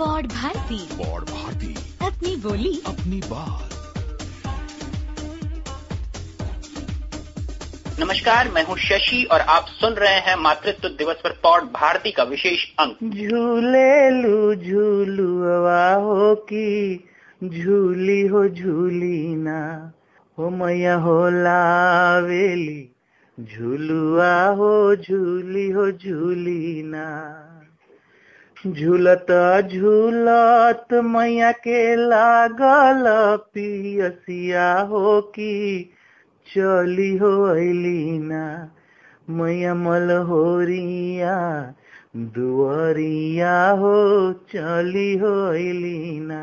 पौड़ भारती। पौड़ भारती। अपनी बोली। अपनी बात। नमस्कार मैं हूँ शशि और आप सुन रहे हैं मातृत्व दिवस पर पौड़ भारती का विशेष अंक। झूले लू झूलुआ हो की झूली हो झूली ना। हो मैया हो लावेली झूलुआ हो झूली हो झूली ना। झूलत झूलत मैया के लागल पियसिया हो की चली हो अलीना, मैया मलहोरिया, दुआरिया हो चली हो अलीना।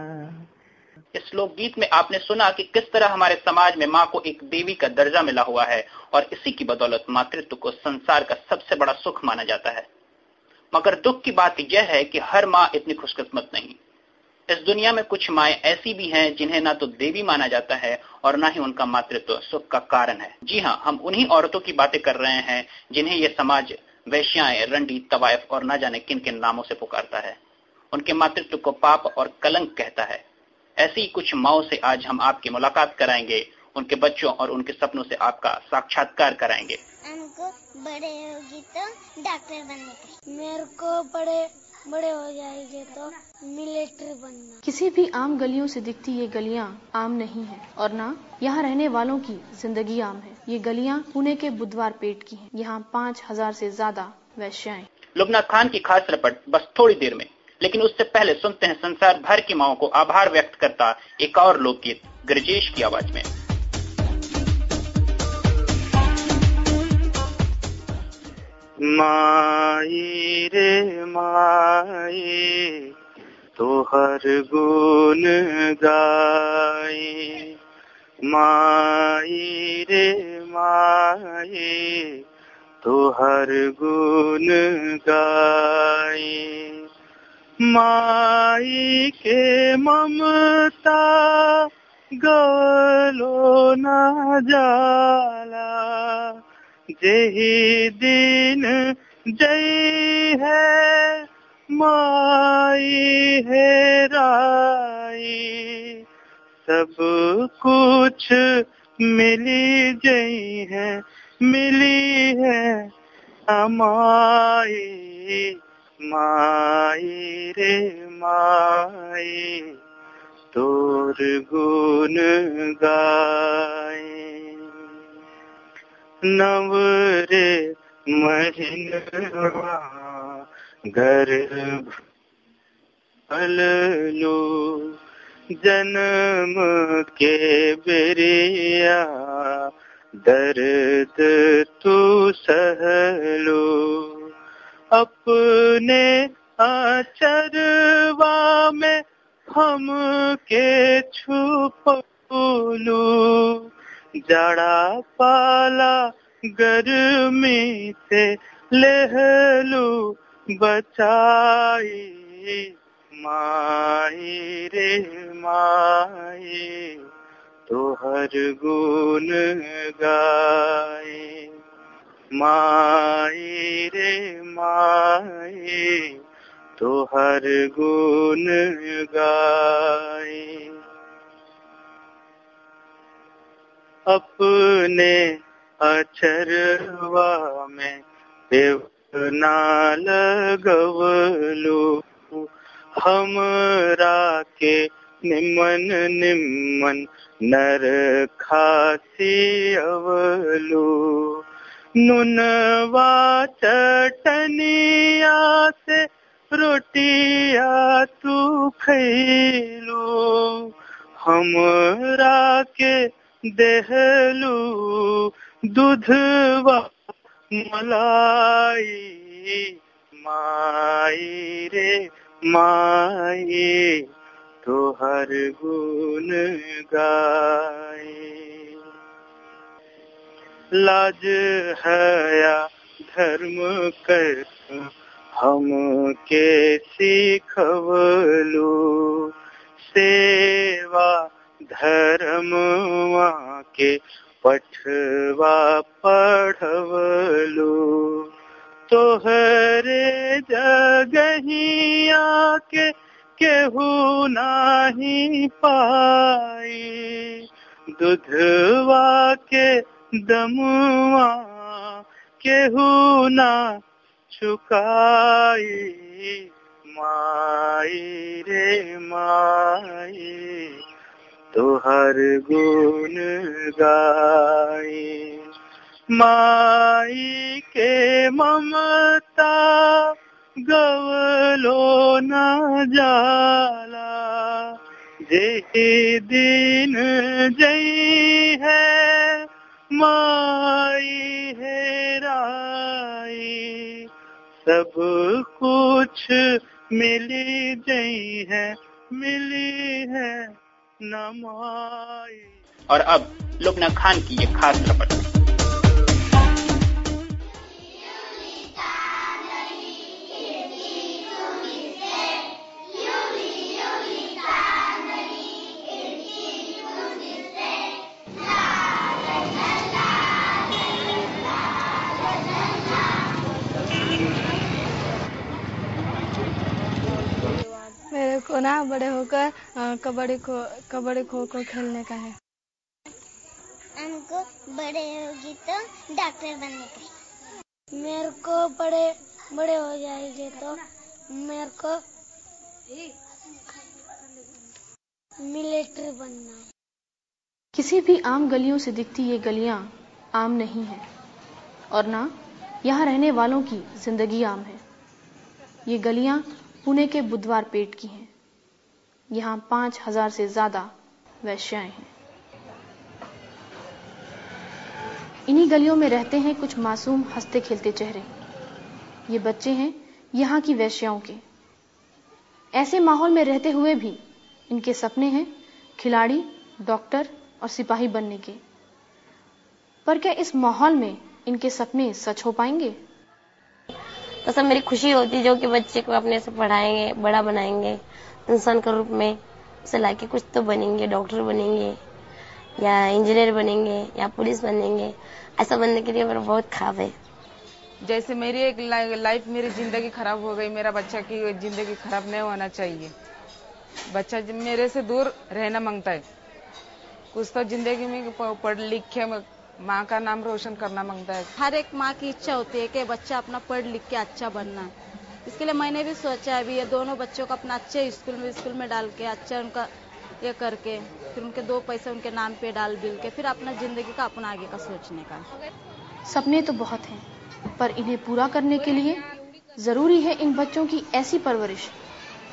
इस लोक गीत में आपने सुना कि किस तरह हमारे समाज में माँ को एक देवी का दर्जा मिला हुआ है और इसी की बदौलत मातृत्व को संसार का सबसे बड़ा सुख माना जाता है। मगर दुख की बात यह है कि हर माँ इतनी खुशकिस्मत नहीं। इस दुनिया में कुछ माए ऐसी भी हैं जिन्हें ना तो देवी माना जाता है और ना ही उनका मातृत्व सुख का कारण है। जी हाँ हम उन्हीं औरतों की बातें कर रहे हैं जिन्हें ये समाज वैश्याएँ, रंडी, तवायफ और ना जाने किन किन नामों से पुकारता है। उनके मातृत्व को पाप और कलंक कहता है। ऐसी कुछ माओ से आज हम आपकी मुलाकात कराएँगे उनके बच्चों और उनके सपनों से आपका साक्षात्कार कराएँगे। हमको बड़े होगी तो डॉक्टर बनने का मेरे को बड़े बड़े हो जाएँगे तो मिलिट्री बनना। किसी भी आम गलियों से दिखती ये गलियाँ आम नहीं है और ना यहाँ रहने वालों की ज़िंदगी आम है। ये गलियाँ पुणे के बुधवार पेट की हैं। यहाँ पाँच हज़ार ऐसी ज़्यादा वैश्याएँ लुबना खान की खास रपट बस थोड़ी देर में लेकिन उससे पहले सुनते हैं संसार भर की माओ को आभार व्यक्त करता एक और लोकगीत ग्रजेश की आवाज़ में। माई रे माई तो हर गुण गाई। माई रे माई तो हर गुण गाई। माई के ममता गलो न जाला जही दिन जय है, माई है राई। सब कुछ मिली जई है, मिली है हमारी माई रे माई, तोर गुण गाए नव रे महीनवा गर्भ लो। जन्म के बेरिया, दर्द तू सहलो अपने आचरवा में हम के छुपलू जड़ा पाला गर्मी से लहलू बचाई। माई रे माई तो हर गुण गाए माई रे माई तो हर गुण गाए अपने अचरवा में देवना लगवलो। हमरा के निमन निमन नर खासी अवलू। नुनवा चटनिया से रोटिया तू खैलो हमरा के देहलू दूधवा मलाई। माई रे, माई तो हर गुण गाए लाज हया धर्म कर हम के सीखवलू। सेवा धर्मवा के पठवा पढ़वलू। तोहरे जगहिया के केहू नाही पाई दुधवा के दमुआ केहू ना चुकाई माई रे माई तोहर गुण गाई। माई के ममता गवलो न जाला। जेही दिन जई है, माई हेराई सब कुछ मिली जई है, मिली है और अब लुबना खान की ये खास रपट। मेरे को ना बड़े होकर कबड्डी खो कबड्डी खो खो खेलने का है। हमको बड़े होगी तो डॉक्टर बनने का मेरे को बड़े बड़े हो जाएँगे तो मेरे को मिलिट्री बनना। है। किसी भी आम गलियों से दिखती ये गलियाँ आम नहीं हैं और ना यहाँ रहने वालों की ज़िंदगी आम है। ये गलियाँ पुणे के बुधवार पेट की हैं। यहाँ पाँच हज़ार से ज़्यादा वैश्याएँ हैं। इन्हीं गलियों में रहते हैं कुछ मासूम हँसते खेलते चेहरे। ये बच्चे हैं यहाँ की वैश्याओं के। ऐसे माहौल में रहते हुए भी इनके सपने हैं खिलाड़ी, डॉक्टर और सिपाही बनने के। पर क्या इस माहौल में इनके सपने सच हो पाएँगे? तो सब मेरी खुशी होती जो कि बच्चे को अपने से पढ़ाएँगे, बड़ा बनाएँगे। इंसान के रूप में उसे लाके कुछ तो बनेंगे डॉक्टर बनेंगे या इंजीनियर बनेंगे या पुलिस बनेंगे ऐसा बनने के लिए मेरा बहुत ख्वाब है। जैसे मेरी एक लाइफ मेरी ज़िंदगी खराब हो गई मेरा बच्चा की ज़िंदगी खराब नहीं होना चाहिए। बच्चा मेरे से दूर रहना माँगता है। कुछ तो ज़िंदगी में पढ़ लिख के माँ का नाम रोशन करना माँगता है। हर एक माँ की इच्छा होती है कि बच्चा अपना पढ़ लिख के अच्छा बनना। है इसके लिए मैंने भी सोचा है, अभी ये दोनों बच्चों को अपना अच्छे स्कूल में स्कूल में डाल के अच्छा उनका ये करके, फिर उनके दो पैसे उनके नाम पे डाल बिल के, फिर अपना ज़िंदगी का, अपना आगे का सोचने का। सपने तो बहुत हैं, पर इन्हें पूरा करने के लिए ज़रूरी है इन बच्चों की ऐसी परवरिश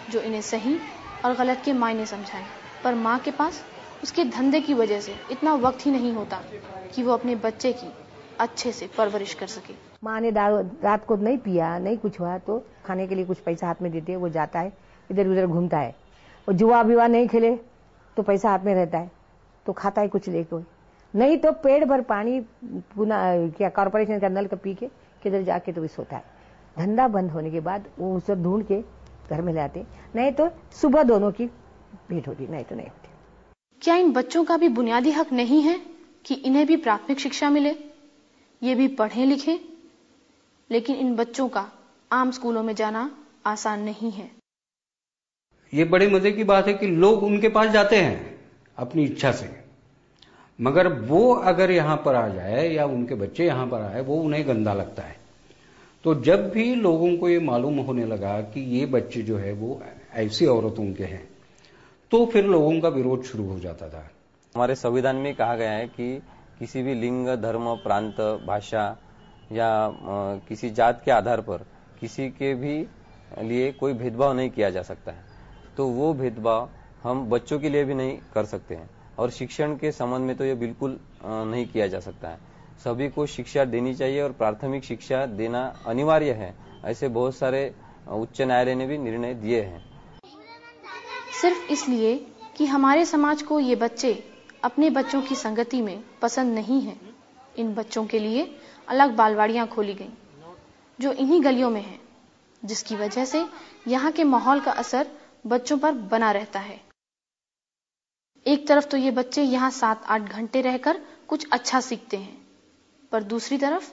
जो इन्हें सही और गलत के मायने समझाए। पर माँ के पास उसके धंधे की वजह से इतना वक्त ही नहीं होता कि वो अपने बच्चे की अच्छे से परवरिश कर सके। माँ ने रात को नहीं पिया नहीं कुछ हुआ तो खाने के लिए कुछ पैसा हाथ में देते हैं वो जाता है इधर उधर घूमता है। और जुआ विवा नहीं खेले तो पैसा हाथ में रहता है तो खाता है कुछ लेके। नहीं तो पेड़ भर पानी पुना क्या कॉर्पोरेशन का नल का पी के किधर जाके तो भी सोता है। धंधा बंद होने के बाद वो उसे ढूंढ के घर में लाते नहीं तो सुबह दोनों की भेंट होती नहीं तो नहीं होती। क्या इन बच्चों का भी बुनियादी हक नहीं है कि इन्हें भी प्राथमिक शिक्षा मिले? ये भी पढ़े लिखे लेकिन इन बच्चों का आम स्कूलों में जाना आसान नहीं है। ये बड़े मज़े की बात है कि लोग उनके पास जाते हैं अपनी इच्छा से। मगर वो अगर यहाँ पर आ जाए या उनके बच्चे यहाँ पर आए वो उन्हें गंदा लगता है। तो जब भी लोगों को ये मालूम होने लगा कि ये बच्चे जो है वो ऐसी औरतों के हैं तो फिर लोगों का विरोध शुरू हो जाता था। हमारे संविधान में कहा गया है कि किसी भी लिंग, धर्म, प्रांत, भाषा या किसी जात के आधार पर किसी के भी लिए कोई भेदभाव नहीं किया जा सकता है। तो वो भेदभाव हम बच्चों के लिए भी नहीं कर सकते हैं। और शिक्षण के संबंध में तो ये बिल्कुल नहीं किया जा सकता है। सभी को शिक्षा देनी चाहिए और प्राथमिक शिक्षा देना अनिवार्य है। ऐसे बहुत सारे उच्च न्यायालय ने भी निर्णय दिए हैं। सिर्फ़ इसलिए कि हमारे समाज को ये बच्चे अपने बच्चों की संगति में पसंद नहीं है। इन बच्चों के लिए अलग बालवाड़ियाँ खोली गईं, जो इन्हीं गलियों में हैं, जिसकी वजह से यहाँ के माहौल का असर बच्चों पर बना रहता है। एक तरफ़ तो ये बच्चे यहाँ सात आठ घंटे रहकर कुछ अच्छा सीखते हैं, पर दूसरी तरफ़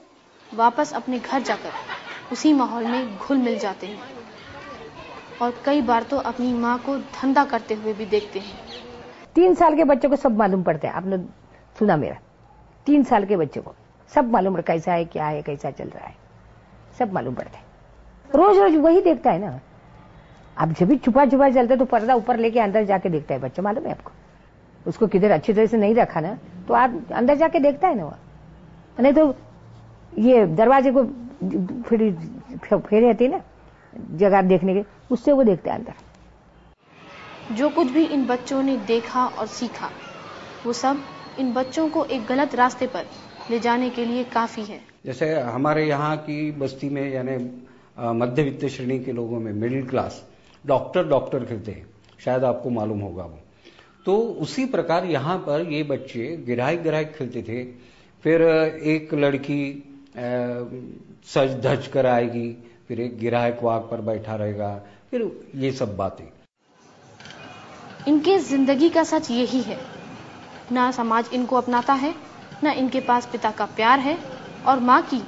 वापस अपने घर जाकर उसी माहौल में घुल मिल जाते हैं और कई बार तो अपनी माँ को धंधा करते हुए भी देखते हैं। तीन साल के बच्चों को सब मालूम पड़ता है। आपने सुना मेरा। तीन साल के बच्चों को। सब मालूम पड़ता कैसा है, क्या है, कैसा चल रहा है। सब मालूम पड़ता है। रोज रोज वही देखता है ना। अब जब भी छुपा छुपा चलता तो पर्दा ऊपर लेके अंदर जाके देखता है बच्चा, मालूम है आपको? उसको किधर अच्छी तरह से नहीं रखा ना तो आप अंदर जाके देखता है ना वो। नहीं तो ये दरवाजे को फिर, फेरे रहती है ना, जगह देखने के, उससे वो देखता है अंदर। जो कुछ भी इन बच्चों ने देखा और सीखा, वो सब इन बच्चों को एक गलत रास्ते पर ले जाने के लिए काफ़ी है। जैसे हमारे यहाँ की बस्ती में, यानी मध्य वित्त श्रेणी के लोगों में, मिडिल क्लास, डॉक्टर डॉक्टर खेलते हैं, शायद आपको मालूम होगा वो। तो उसी प्रकार यहाँ पर ये बच्चे गिराई गिराई खेलते थे, फिर एक लड़की सज धज कर आएगी, फिर एक गिरायक वाक पर बैठा रहेगा, फिर ये सब बातें। इनके ज़िंदगी का सच यही है। ना समाज इनको अपनाता है, ना इनके पास पिता का प्यार है और माँ की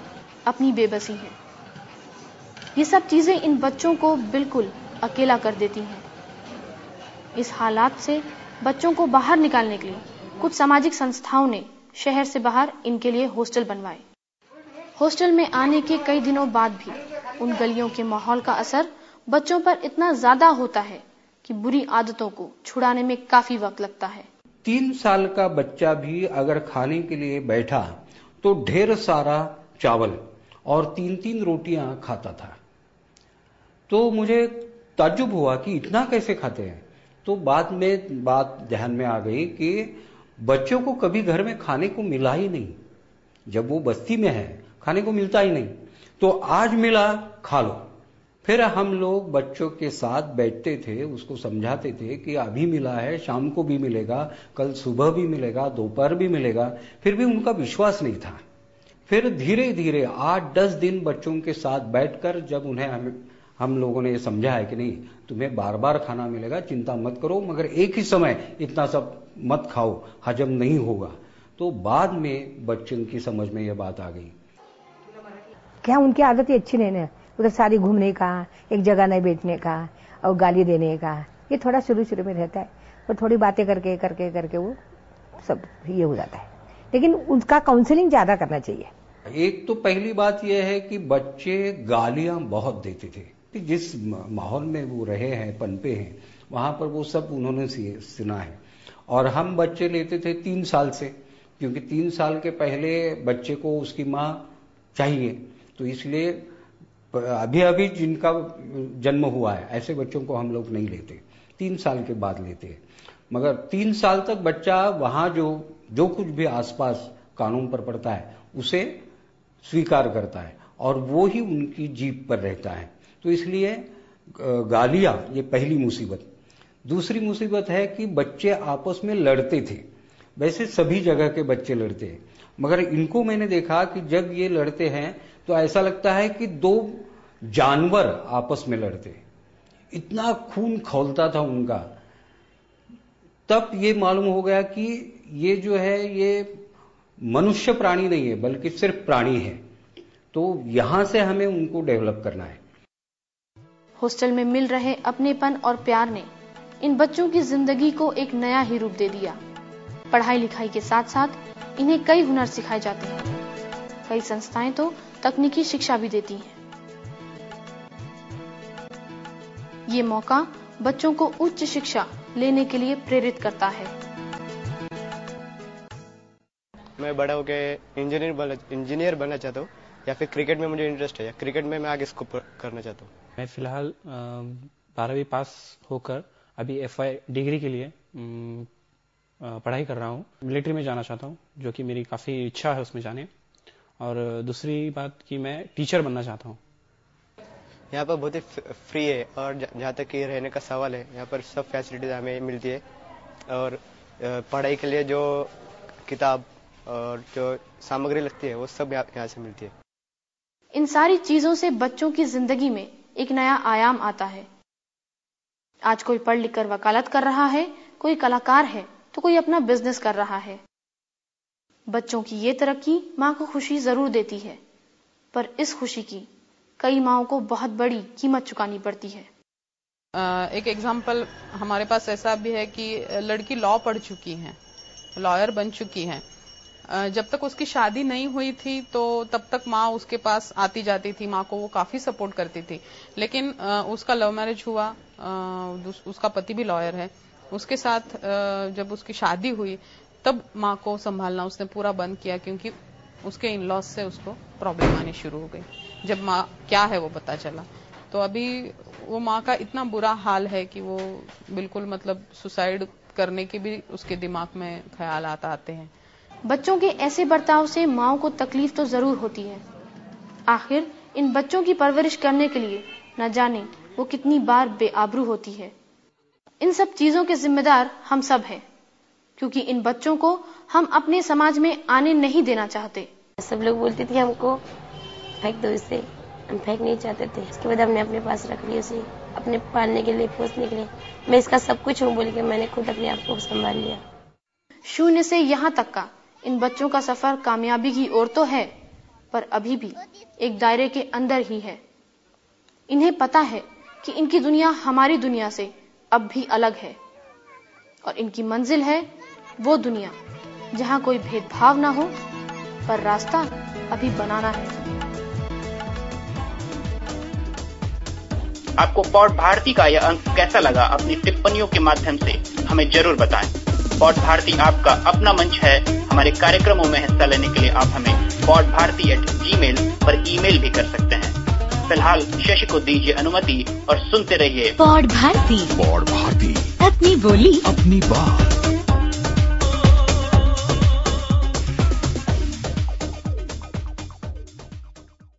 अपनी बेबसी है। ये सब चीज़ें इन बच्चों को बिल्कुल अकेला कर देती हैं। इस हालात से बच्चों को बाहर निकालने के लिए कुछ सामाजिक संस्थाओं ने शहर से बाहर इनके लिए हॉस्टल बनवाए। हॉस्टल में आने के कई दिनों बाद भी उन गलियों के माहौल का असर बच्चों पर इतना ज़्यादा होता है कि बुरी आदतों को छुड़ाने में काफ़ी वक्त लगता है। तीन साल का बच्चा भी अगर खाने के लिए बैठा तो ढेर सारा चावल और तीन तीन रोटियाँ खाता था। तो मुझे ताजुब हुआ कि इतना कैसे खाते हैं। तो बाद में, बात ध्यान में आ गई कि बच्चों को कभी घर में खाने को मिला ही नहीं। जब वो बस्ती में है, खाने को मिलता ही नहीं। तो आज मिला खा लो। फिर हम लोग बच्चों के साथ बैठते थे उसको समझाते थे कि अभी मिला है शाम को भी मिलेगा कल सुबह भी मिलेगा दोपहर भी मिलेगा। फिर भी उनका विश्वास नहीं था। फिर धीरे धीरे आठ दस दिन बच्चों के साथ बैठकर जब उन्हें हम, हम लोगों ने ये समझा है कि नहीं तुम्हें बार बार खाना मिलेगा चिंता मत करो मगर एक ही समय इतना सब मत खाओ हजम नहीं होगा। तो बाद में बच्चों की समझ में यह बात आ गई। क्या उनकी आदत अच्छी नहीं ना उधर सारी घूमने का, एक जगह नहीं बैठने का और गाली देने का। ये थोड़ा शुरू शुरू में रहता है और थोड़ी बातें करके करके करके वो सब ये हो जाता है। लेकिन उसका काउंसलिंग ज़्यादा करना चाहिए। एक तो पहली बात यह है कि बच्चे गालियाँ बहुत देते थे कि जिस माहौल में वो रहे हैं, पनपे हैं, वहाँ पर वो सब उन्होंने सुना है। और हम बच्चे लेते थे तीन साल से, क्योंकि तीन साल के पहले बच्चे को उसकी माँ चाहिए। तो इसलिए अभी अभी जिनका जन्म हुआ है, ऐसे बच्चों को हम लोग नहीं लेते। तीन साल के बाद लेते हैं। मगर तीन साल तक बच्चा वहाँ जो जो कुछ भी आसपास कानून पर पड़ता है, उसे स्वीकार करता है और वो ही उनकी जीप पर रहता है। तो इसलिए गालियाँ, ये पहली मुसीबत। दूसरी मुसीबत है कि बच्चे आपस में लड़ते थे। वैसे सभी जगह के बच्चे लड़ते हैं। मगर इनको मैंने देखा कि जब ये लड़ते हैं तो ऐसा लगता है कि दो जानवर आपस में लड़ते। इतना खून खोलता था उनका। तब ये मालूम हो गया कि ये जो है, ये मनुष्य प्राणी नहीं है, बल्कि सिर्फ़ प्राणी है। तो यहाँ से हमें उनको डेवलप करना है। हॉस्टल में मिल रहे अपनेपन और प्यार ने इन बच्चों की ज़िंदगी को एक नया ही रूप दे दिया। पढ़ाई लिखाई के साथ साथ इन्हें कई हुनर सिखाए जाते हैं। कई संस्थाएँ तो तकनीकी शिक्षा भी देती हैं। ये मौका बच्चों को उच्च शिक्षा लेने के लिए प्रेरित करता है। मैं बड़ा होकर इंजीनियर इंजीनियर बनना चाहता हूँ या फिर क्रिकेट में मुझे इंटरेस्ट है या क्रिकेट में मैं आगे स्कोप करना चाहता हूँ। मैं फ़िलहाल बारहवीं पास होकर अभी एफआई डिग्री के लिए पढ़ाई कर रहा हूँ। मिलिट्री में जाना चाहता हूँ जो कि मेरी काफ़ी इच्छा है उसमें जाने। और दूसरी बात कि मैं टीचर बनना चाहता हूँ। यहाँ पर बहुत ही फ्री है और जहाँ तक कि रहने का सवाल है यहाँ पर सब फैसिलिटीज़ हमें मिलती है। और पढ़ाई के लिए जो किताब और जो सामग्री लगती है वो सब यहाँ से मिलती है। इन सारी चीज़ों से बच्चों की ज़िंदगी में एक नया आयाम आता है। आज कोई पढ़ लिख कर वकालत कर रहा है कोई कलाकार है तो कोई अपना बिज़नेस कर रहा है। बच्चों की ये तरक्की माँ को खुशी ज़रूर देती है। पर इस खुशी की कई माओ को बहुत बड़ी कीमत चुकानी पड़ती है। एक एग्ज़ाम्पल हमारे पास ऐसा भी है कि लड़की लॉ पढ़ चुकी है लॉयर बन चुकी है। जब तक उसकी शादी नहीं हुई थी तो तब तक माँ उसके पास आती जाती थी, माँ को वो काफ़ी सपोर्ट करती थी। लेकिन उसका लव मैरिज हुआ उसका पति भी लॉयर है। उसके साथ जब उसकी शादी हुई तब माँ को संभालना उसने पूरा बंद किया क्योंकि उसके इन लॉस से उसको प्रॉब्लम आनी शुरू हो गई। जब माँ, क्या है वो पता चला। तो अभी वो माँ का इतना बुरा हाल है कि वो बिल्कुल मतलब सुसाइड करने के भी उसके दिमाग में ख्याल आता, आते हैं। बच्चों के ऐसे बर्ताव से माओ को तकलीफ़ तो ज़रूर होती है। आखिर इन बच्चों की परवरिश करने के लिए न जाने वो कितनी बार बेआबरू होती है। इन सब चीज़ों के जिम्मेदार हम सब हैं। क्योंकि इन बच्चों को हम अपने समाज में आने नहीं देना चाहते। सब लोग बोलते थे हमको फेंक दो इसे। हम फेंक नहीं चाहते थे। इसके बाद हमने अपने पास रख लिया उसे अपने पालने के लिए पोसने के लिए। मैं इसका सब कुछ हूँ बोल के मैंने खुद अपने आप को संभाल लिया। शून्य से यहाँ तक का। इन बच्चों का सफ़र कामयाबी की ओर तो है पर अभी भी एक दायरे के अंदर ही है। इन्हें पता है कि इनकी दुनिया हमारी दुनिया से अब भी अलग है और इनकी मंजिल है वो दुनिया जहाँ कोई भेदभाव ना हो पर रास्ता अभी बनाना है। आपको पौड भारती का यह अंक कैसा लगा अपनी टिप्पणियों के माध्यम से हमें ज़रूर बताएँ। पौड भारती आपका अपना मंच है। हमारे कार्यक्रमों में हिस्सा लेने के लिए आप हमें pod Bharti at Gmail पर ईमेल भी कर सकते हैं। फ़िलहाल शशि को दीजिए अनुमति और सुनते रहिए। पौड भारती। पौड भारती। अपनी बोली। अपनी बात।